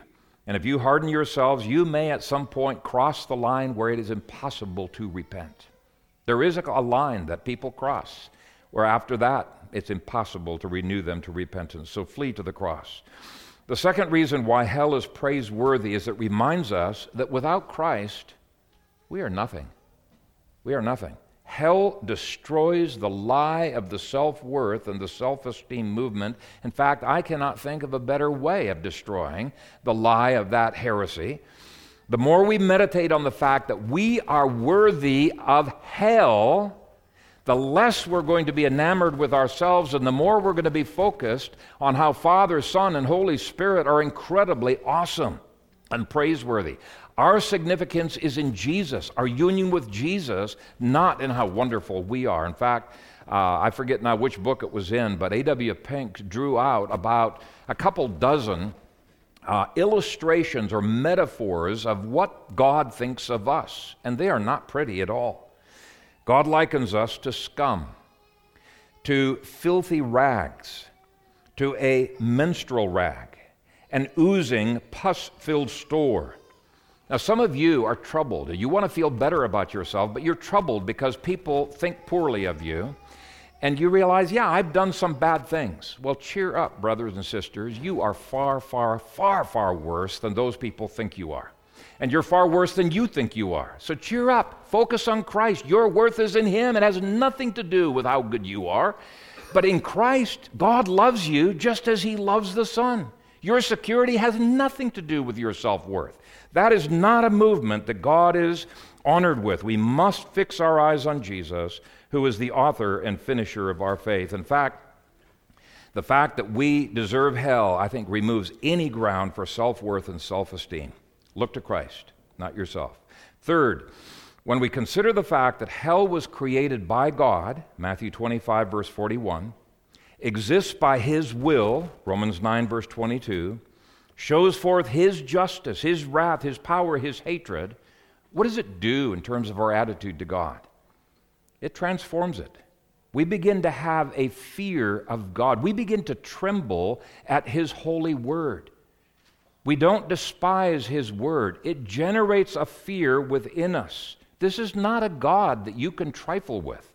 And if you harden yourselves, you may at some point cross the line where it is impossible to repent. There is a, line that people cross where after that it's impossible to renew them to repentance. So flee to the cross. The second reason why hell is praiseworthy is it reminds us that without Christ, we are nothing. We are nothing. Hell destroys the lie of the self worth and the self esteem movement. In fact, I cannot think of a better way of destroying the lie of that heresy. The more we meditate on the fact that we are worthy of hell, the less we're going to be enamored with ourselves and the more we're going to be focused on how Father, Son, and Holy Spirit are incredibly awesome and praiseworthy. Our significance is in Jesus, our union with Jesus, not in how wonderful we are. In fact, uh, I forget now which book it was in, but A.W. Pink drew out about a couple dozen uh, illustrations or metaphors of what God thinks of us, and they are not pretty at all. God likens us to scum, to filthy rags, to a menstrual rag, an oozing, pus filled store. Now, some of you are troubled. You want to feel better about yourself, but you're troubled because people think poorly of you. And you realize, yeah, I've done some bad things. Well, cheer up, brothers and sisters. You are far, far, far, far worse than those people think you are and you're far worse than you think you are. So cheer up. Focus on Christ. Your worth is in Him. It has nothing to do with how good you are. But in Christ, God loves you just as He loves the Son. Your security has nothing to do with your self worth. That is not a movement that God is honored with. We must fix our eyes on Jesus, who is the author and finisher of our faith. In fact, the fact that we deserve hell, I think, removes any ground for self worth and self esteem. Look to Christ, not yourself. Third, when we consider the fact that hell was created by God, Matthew 25, verse 41, exists by His will, Romans 9, verse 22, shows forth His justice, His wrath, His power, His hatred, what does it do in terms of our attitude to God? It transforms it. We begin to have a fear of God. We begin to tremble at His holy word. We don't despise His word, it generates a fear within us. This is not a God that you can trifle with.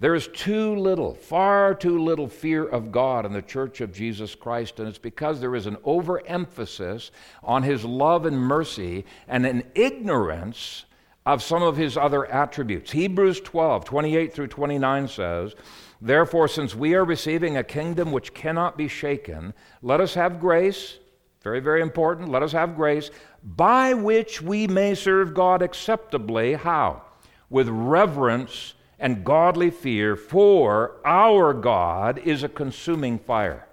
There is too little, far too little fear of God in the church of Jesus Christ, and it's because there is an overemphasis on His love and mercy and an ignorance of some of His other attributes. Hebrews 12, 28 through 29 says, Therefore, since we are receiving a kingdom which cannot be shaken, let us have grace very, very important. Let us have grace by which we may serve God acceptably. How? With reverence and godly fear, for our God is a consuming fire.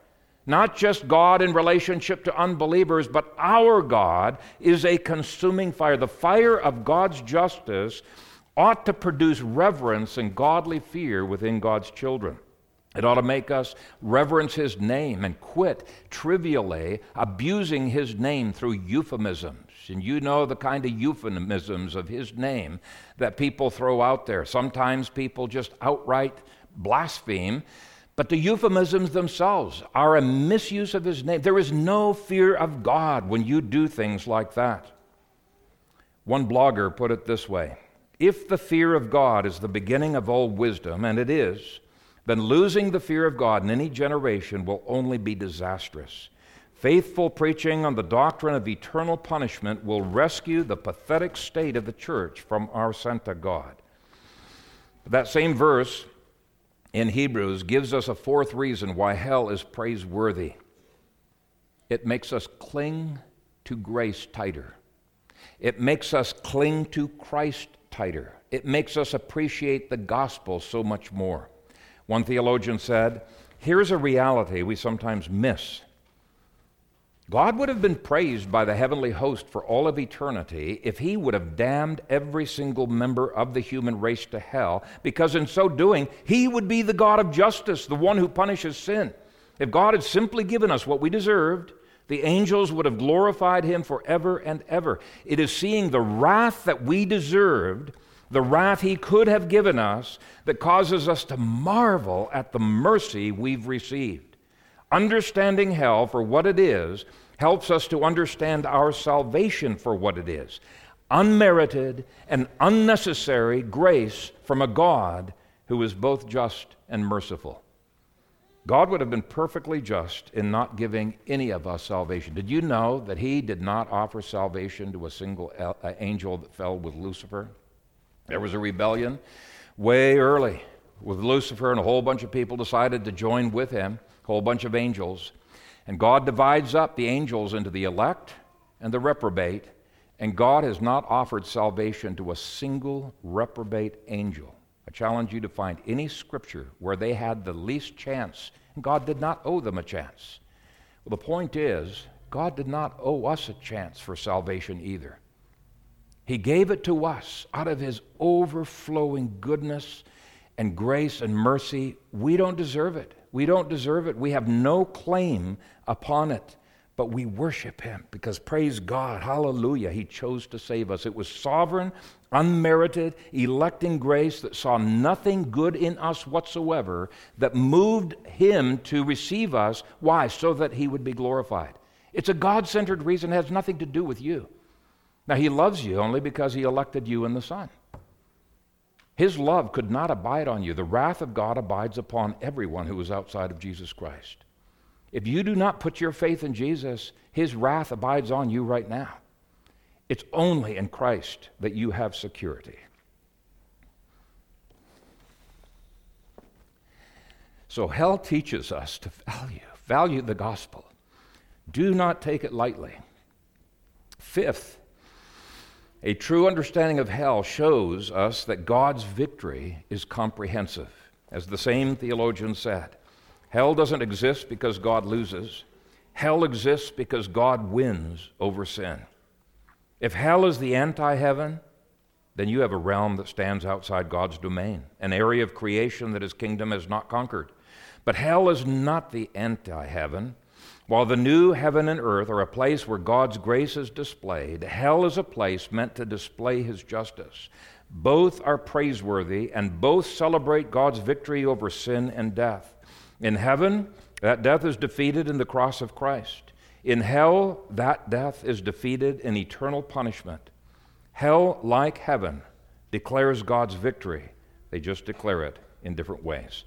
Not just God in relationship to unbelievers, but our God is a consuming fire. The fire of God's justice ought to produce reverence and godly fear within God's children. It ought to make us reverence His name and quit trivially abusing His name through euphemisms. And you know the kind of euphemisms of His name that people throw out there. Sometimes people just outright blaspheme but the euphemisms themselves are a misuse of his name. There is no fear of God when you do things like that. One blogger put it this way If the fear of God is the beginning of all wisdom, and it is, then losing the fear of God in any generation will only be disastrous. Faithful preaching on the doctrine of eternal punishment will rescue the pathetic state of the church from our Santa God. That same verse in Hebrews gives us a fourth reason why hell is praiseworthy. It makes us cling to grace tighter. It makes us cling to Christ tighter. It makes us appreciate the gospel so much more. One theologian said, Here's a reality we sometimes miss God would have been praised by the heavenly host for all of eternity if he would have damned every single member of the human race to hell, because in so doing, he would be the God of justice, the one who punishes sin. If God had simply given us what we deserved, the angels would have glorified him forever and ever. It is seeing the wrath that we deserved, the wrath he could have given us, that causes us to marvel at the mercy we've received. Understanding hell for what it is helps us to understand our salvation for what it is unmerited and unnecessary grace from a God who is both just and merciful. God would have been perfectly just in not giving any of us salvation. Did you know that He did not offer salvation to a single uh, angel that fell with Lucifer? There was a rebellion way early with Lucifer, and a whole bunch of people decided to join with him whole bunch of angels. And God divides up the angels into the elect and the reprobate, and God has not offered salvation to a single reprobate angel. I challenge you to find any scripture where they had the least chance, and God did not owe them a chance. Well, the point is, God did not owe us a chance for salvation either. He gave it to us out of His overflowing goodness and grace and mercy. We don't deserve it. We don't deserve it. We have no claim upon it. But we worship him because, praise God, hallelujah, he chose to save us. It was sovereign, unmerited, electing grace that saw nothing good in us whatsoever that moved him to receive us. Why? So that he would be glorified. It's a God centered reason, it has nothing to do with you. Now, he loves you only because he elected you in the Son. His love could not abide on you. The wrath of God abides upon everyone who is outside of Jesus Christ. If you do not put your faith in Jesus, His wrath abides on you right now. It's only in Christ that you have security. So, hell teaches us to value, value the gospel. Do not take it lightly. Fifth, a true understanding of hell shows us that God's victory is comprehensive. As the same theologian said, hell doesn't exist because God loses, hell exists because God wins over sin. If hell is the anti heaven, then you have a realm that stands outside God's domain, an area of creation that his kingdom has not conquered. But hell is not the anti heaven. While the new heaven and earth are a place where God's grace is displayed, hell is a place meant to display his justice. Both are praiseworthy and both celebrate God's victory over sin and death. In heaven, that death is defeated in the cross of Christ. In hell, that death is defeated in eternal punishment. Hell, like heaven, declares God's victory. They just declare it in different ways.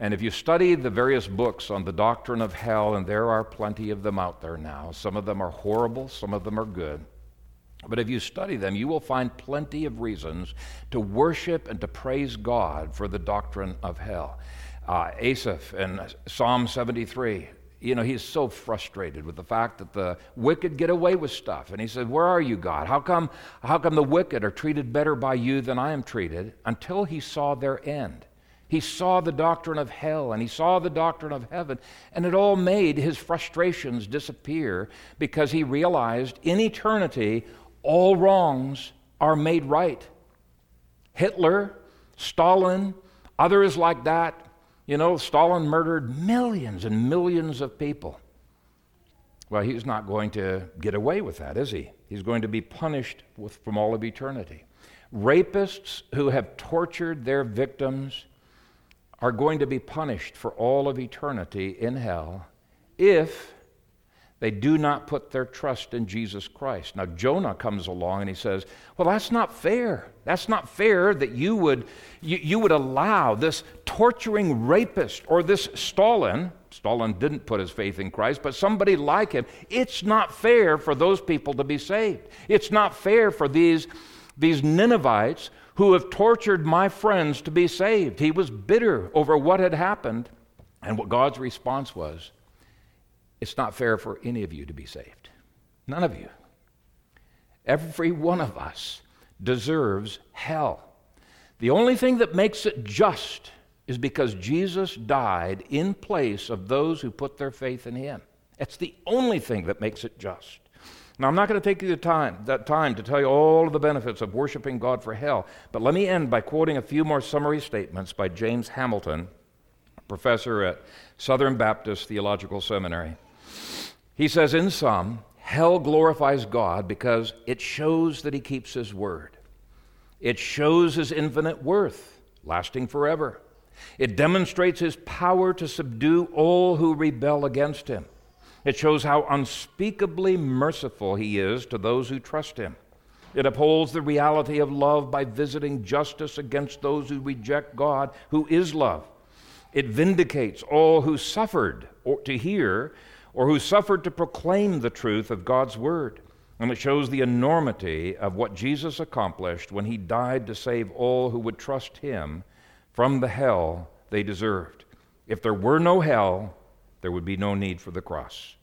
And if you study the various books on the doctrine of hell, and there are plenty of them out there now, some of them are horrible, some of them are good. But if you study them, you will find plenty of reasons to worship and to praise God for the doctrine of hell. Uh, Asaph in Psalm 73, you know, he's so frustrated with the fact that the wicked get away with stuff. And he said, Where are you, God? How come, how come the wicked are treated better by you than I am treated? Until he saw their end. He saw the doctrine of hell and he saw the doctrine of heaven, and it all made his frustrations disappear because he realized in eternity all wrongs are made right. Hitler, Stalin, others like that, you know, Stalin murdered millions and millions of people. Well, he's not going to get away with that, is he? He's going to be punished with, from all of eternity. Rapists who have tortured their victims are going to be punished for all of eternity in hell if they do not put their trust in Jesus Christ. Now, Jonah comes along and he says, Well, that's not fair. That's not fair that you would, you, you would allow this torturing rapist or this Stalin. Stalin didn't put his faith in Christ, but somebody like him. It's not fair for those people to be saved. It's not fair for these, these Ninevites who have tortured my friends to be saved. He was bitter over what had happened. And what God's response was, it's not fair for any of you to be saved. None of you. Every one of us deserves hell. The only thing that makes it just is because Jesus died in place of those who put their faith in him. It's the only thing that makes it just. Now, I'm not going to take you the time, that time to tell you all of the benefits of worshiping God for hell, but let me end by quoting a few more summary statements by James Hamilton, professor at Southern Baptist Theological Seminary. He says, In sum, hell glorifies God because it shows that he keeps his word. It shows his infinite worth, lasting forever. It demonstrates his power to subdue all who rebel against him. It shows how unspeakably merciful He is to those who trust Him. It upholds the reality of love by visiting justice against those who reject God, who is love. It vindicates all who suffered to hear or who suffered to proclaim the truth of God's word. And it shows the enormity of what Jesus accomplished when he died to save all who would trust him from the hell they deserved. If there were no hell, there would be no need for the cross.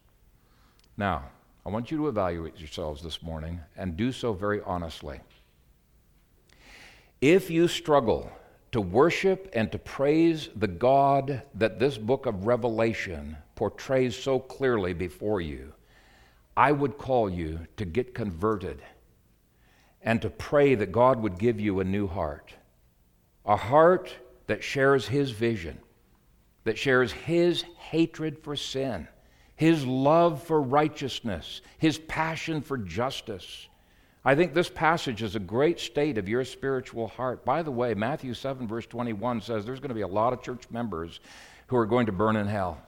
Now, I want you to evaluate yourselves this morning and do so very honestly. If you struggle to worship and to praise the God that this book of Revelation portrays so clearly before you, I would call you to get converted and to pray that God would give you a new heart, a heart that shares His vision, that shares His hatred for sin, His love for righteousness, His passion for justice. I think this passage is a great state of your spiritual heart. By the way, Matthew 7, verse 21 says there's going to be a lot of church members who are going to burn in hell.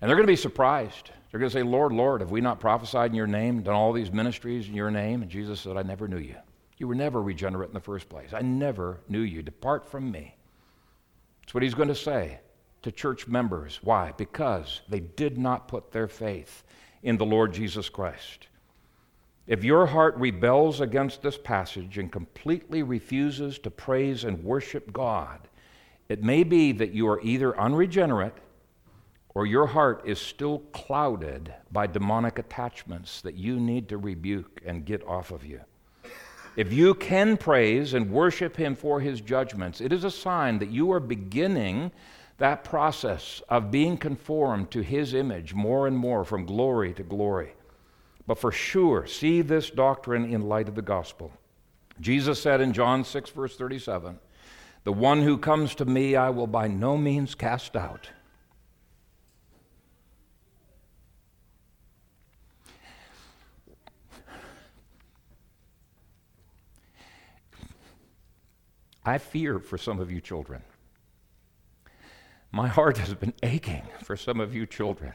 And they're going to be surprised. They're going to say, Lord, Lord, have we not prophesied in your name, done all these ministries in your name? And Jesus said, I never knew you. You were never regenerate in the first place. I never knew you. Depart from me. That's what he's going to say to church members. Why? Because they did not put their faith in the Lord Jesus Christ. If your heart rebels against this passage and completely refuses to praise and worship God, it may be that you are either unregenerate or your heart is still clouded by demonic attachments that you need to rebuke and get off of you. If you can praise and worship Him for His judgments, it is a sign that you are beginning that process of being conformed to His image more and more from glory to glory. But for sure, see this doctrine in light of the gospel. Jesus said in John 6, verse 37, The one who comes to me I will by no means cast out. I fear for some of you children. My heart has been aching for some of you children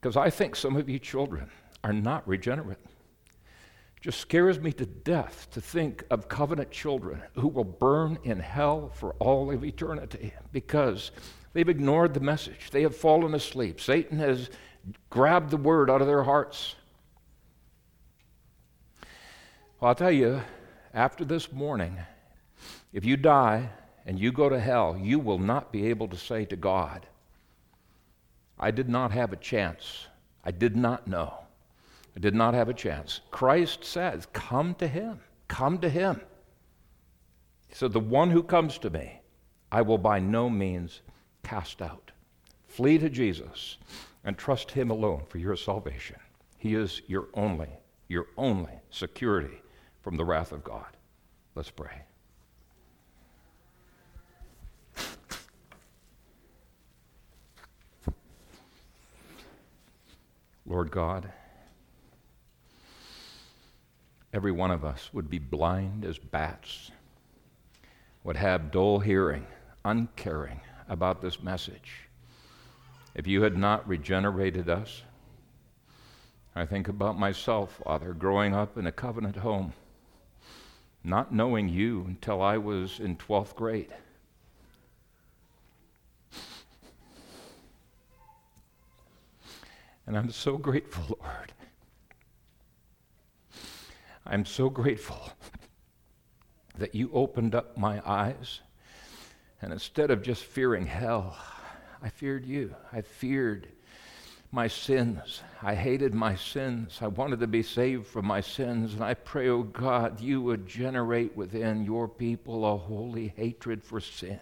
because I think some of you children are not regenerate. It just scares me to death to think of covenant children who will burn in hell for all of eternity because they've ignored the message. They have fallen asleep. Satan has grabbed the word out of their hearts. Well, I'll tell you, after this morning, if you die and you go to hell, you will not be able to say to God, I did not have a chance. I did not know. I did not have a chance. Christ says, Come to him. Come to him. So the one who comes to me, I will by no means cast out. Flee to Jesus and trust him alone for your salvation. He is your only, your only security from the wrath of God. Let's pray. Lord God, every one of us would be blind as bats, would have dull hearing, uncaring about this message. If you had not regenerated us, I think about myself, Father, growing up in a covenant home, not knowing you until I was in 12th grade. And I'm so grateful, [laughs] Lord. I'm so grateful [laughs] that you opened up my eyes. And instead of just fearing hell, I feared you. I feared my sins. I hated my sins. I wanted to be saved from my sins. And I pray, oh God, you would generate within your people a holy hatred for sin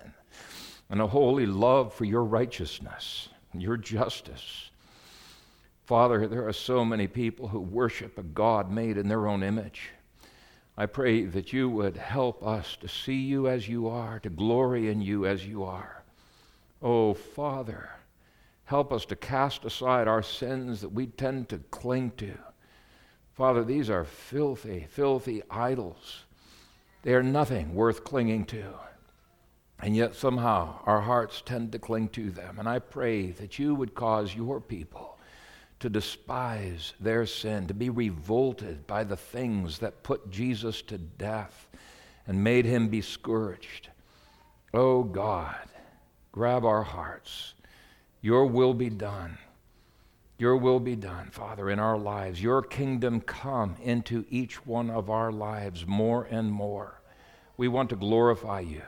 and a holy love for your righteousness and your justice. Father, there are so many people who worship a God made in their own image. I pray that you would help us to see you as you are, to glory in you as you are. Oh, Father, help us to cast aside our sins that we tend to cling to. Father, these are filthy, filthy idols. They are nothing worth clinging to. And yet somehow our hearts tend to cling to them. And I pray that you would cause your people to despise their sin, to be revolted by the things that put Jesus to death and made him be scourged. Oh God, grab our hearts. Your will be done. Your will be done, Father, in our lives. Your kingdom come into each one of our lives more and more. We want to glorify you.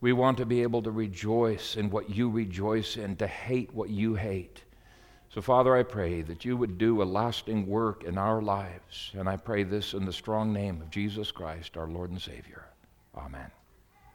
We want to be able to rejoice in what you rejoice in, to hate what you hate. So, Father, I pray that you would do a lasting work in our lives. And I pray this in the strong name of Jesus Christ, our Lord and Savior. Amen.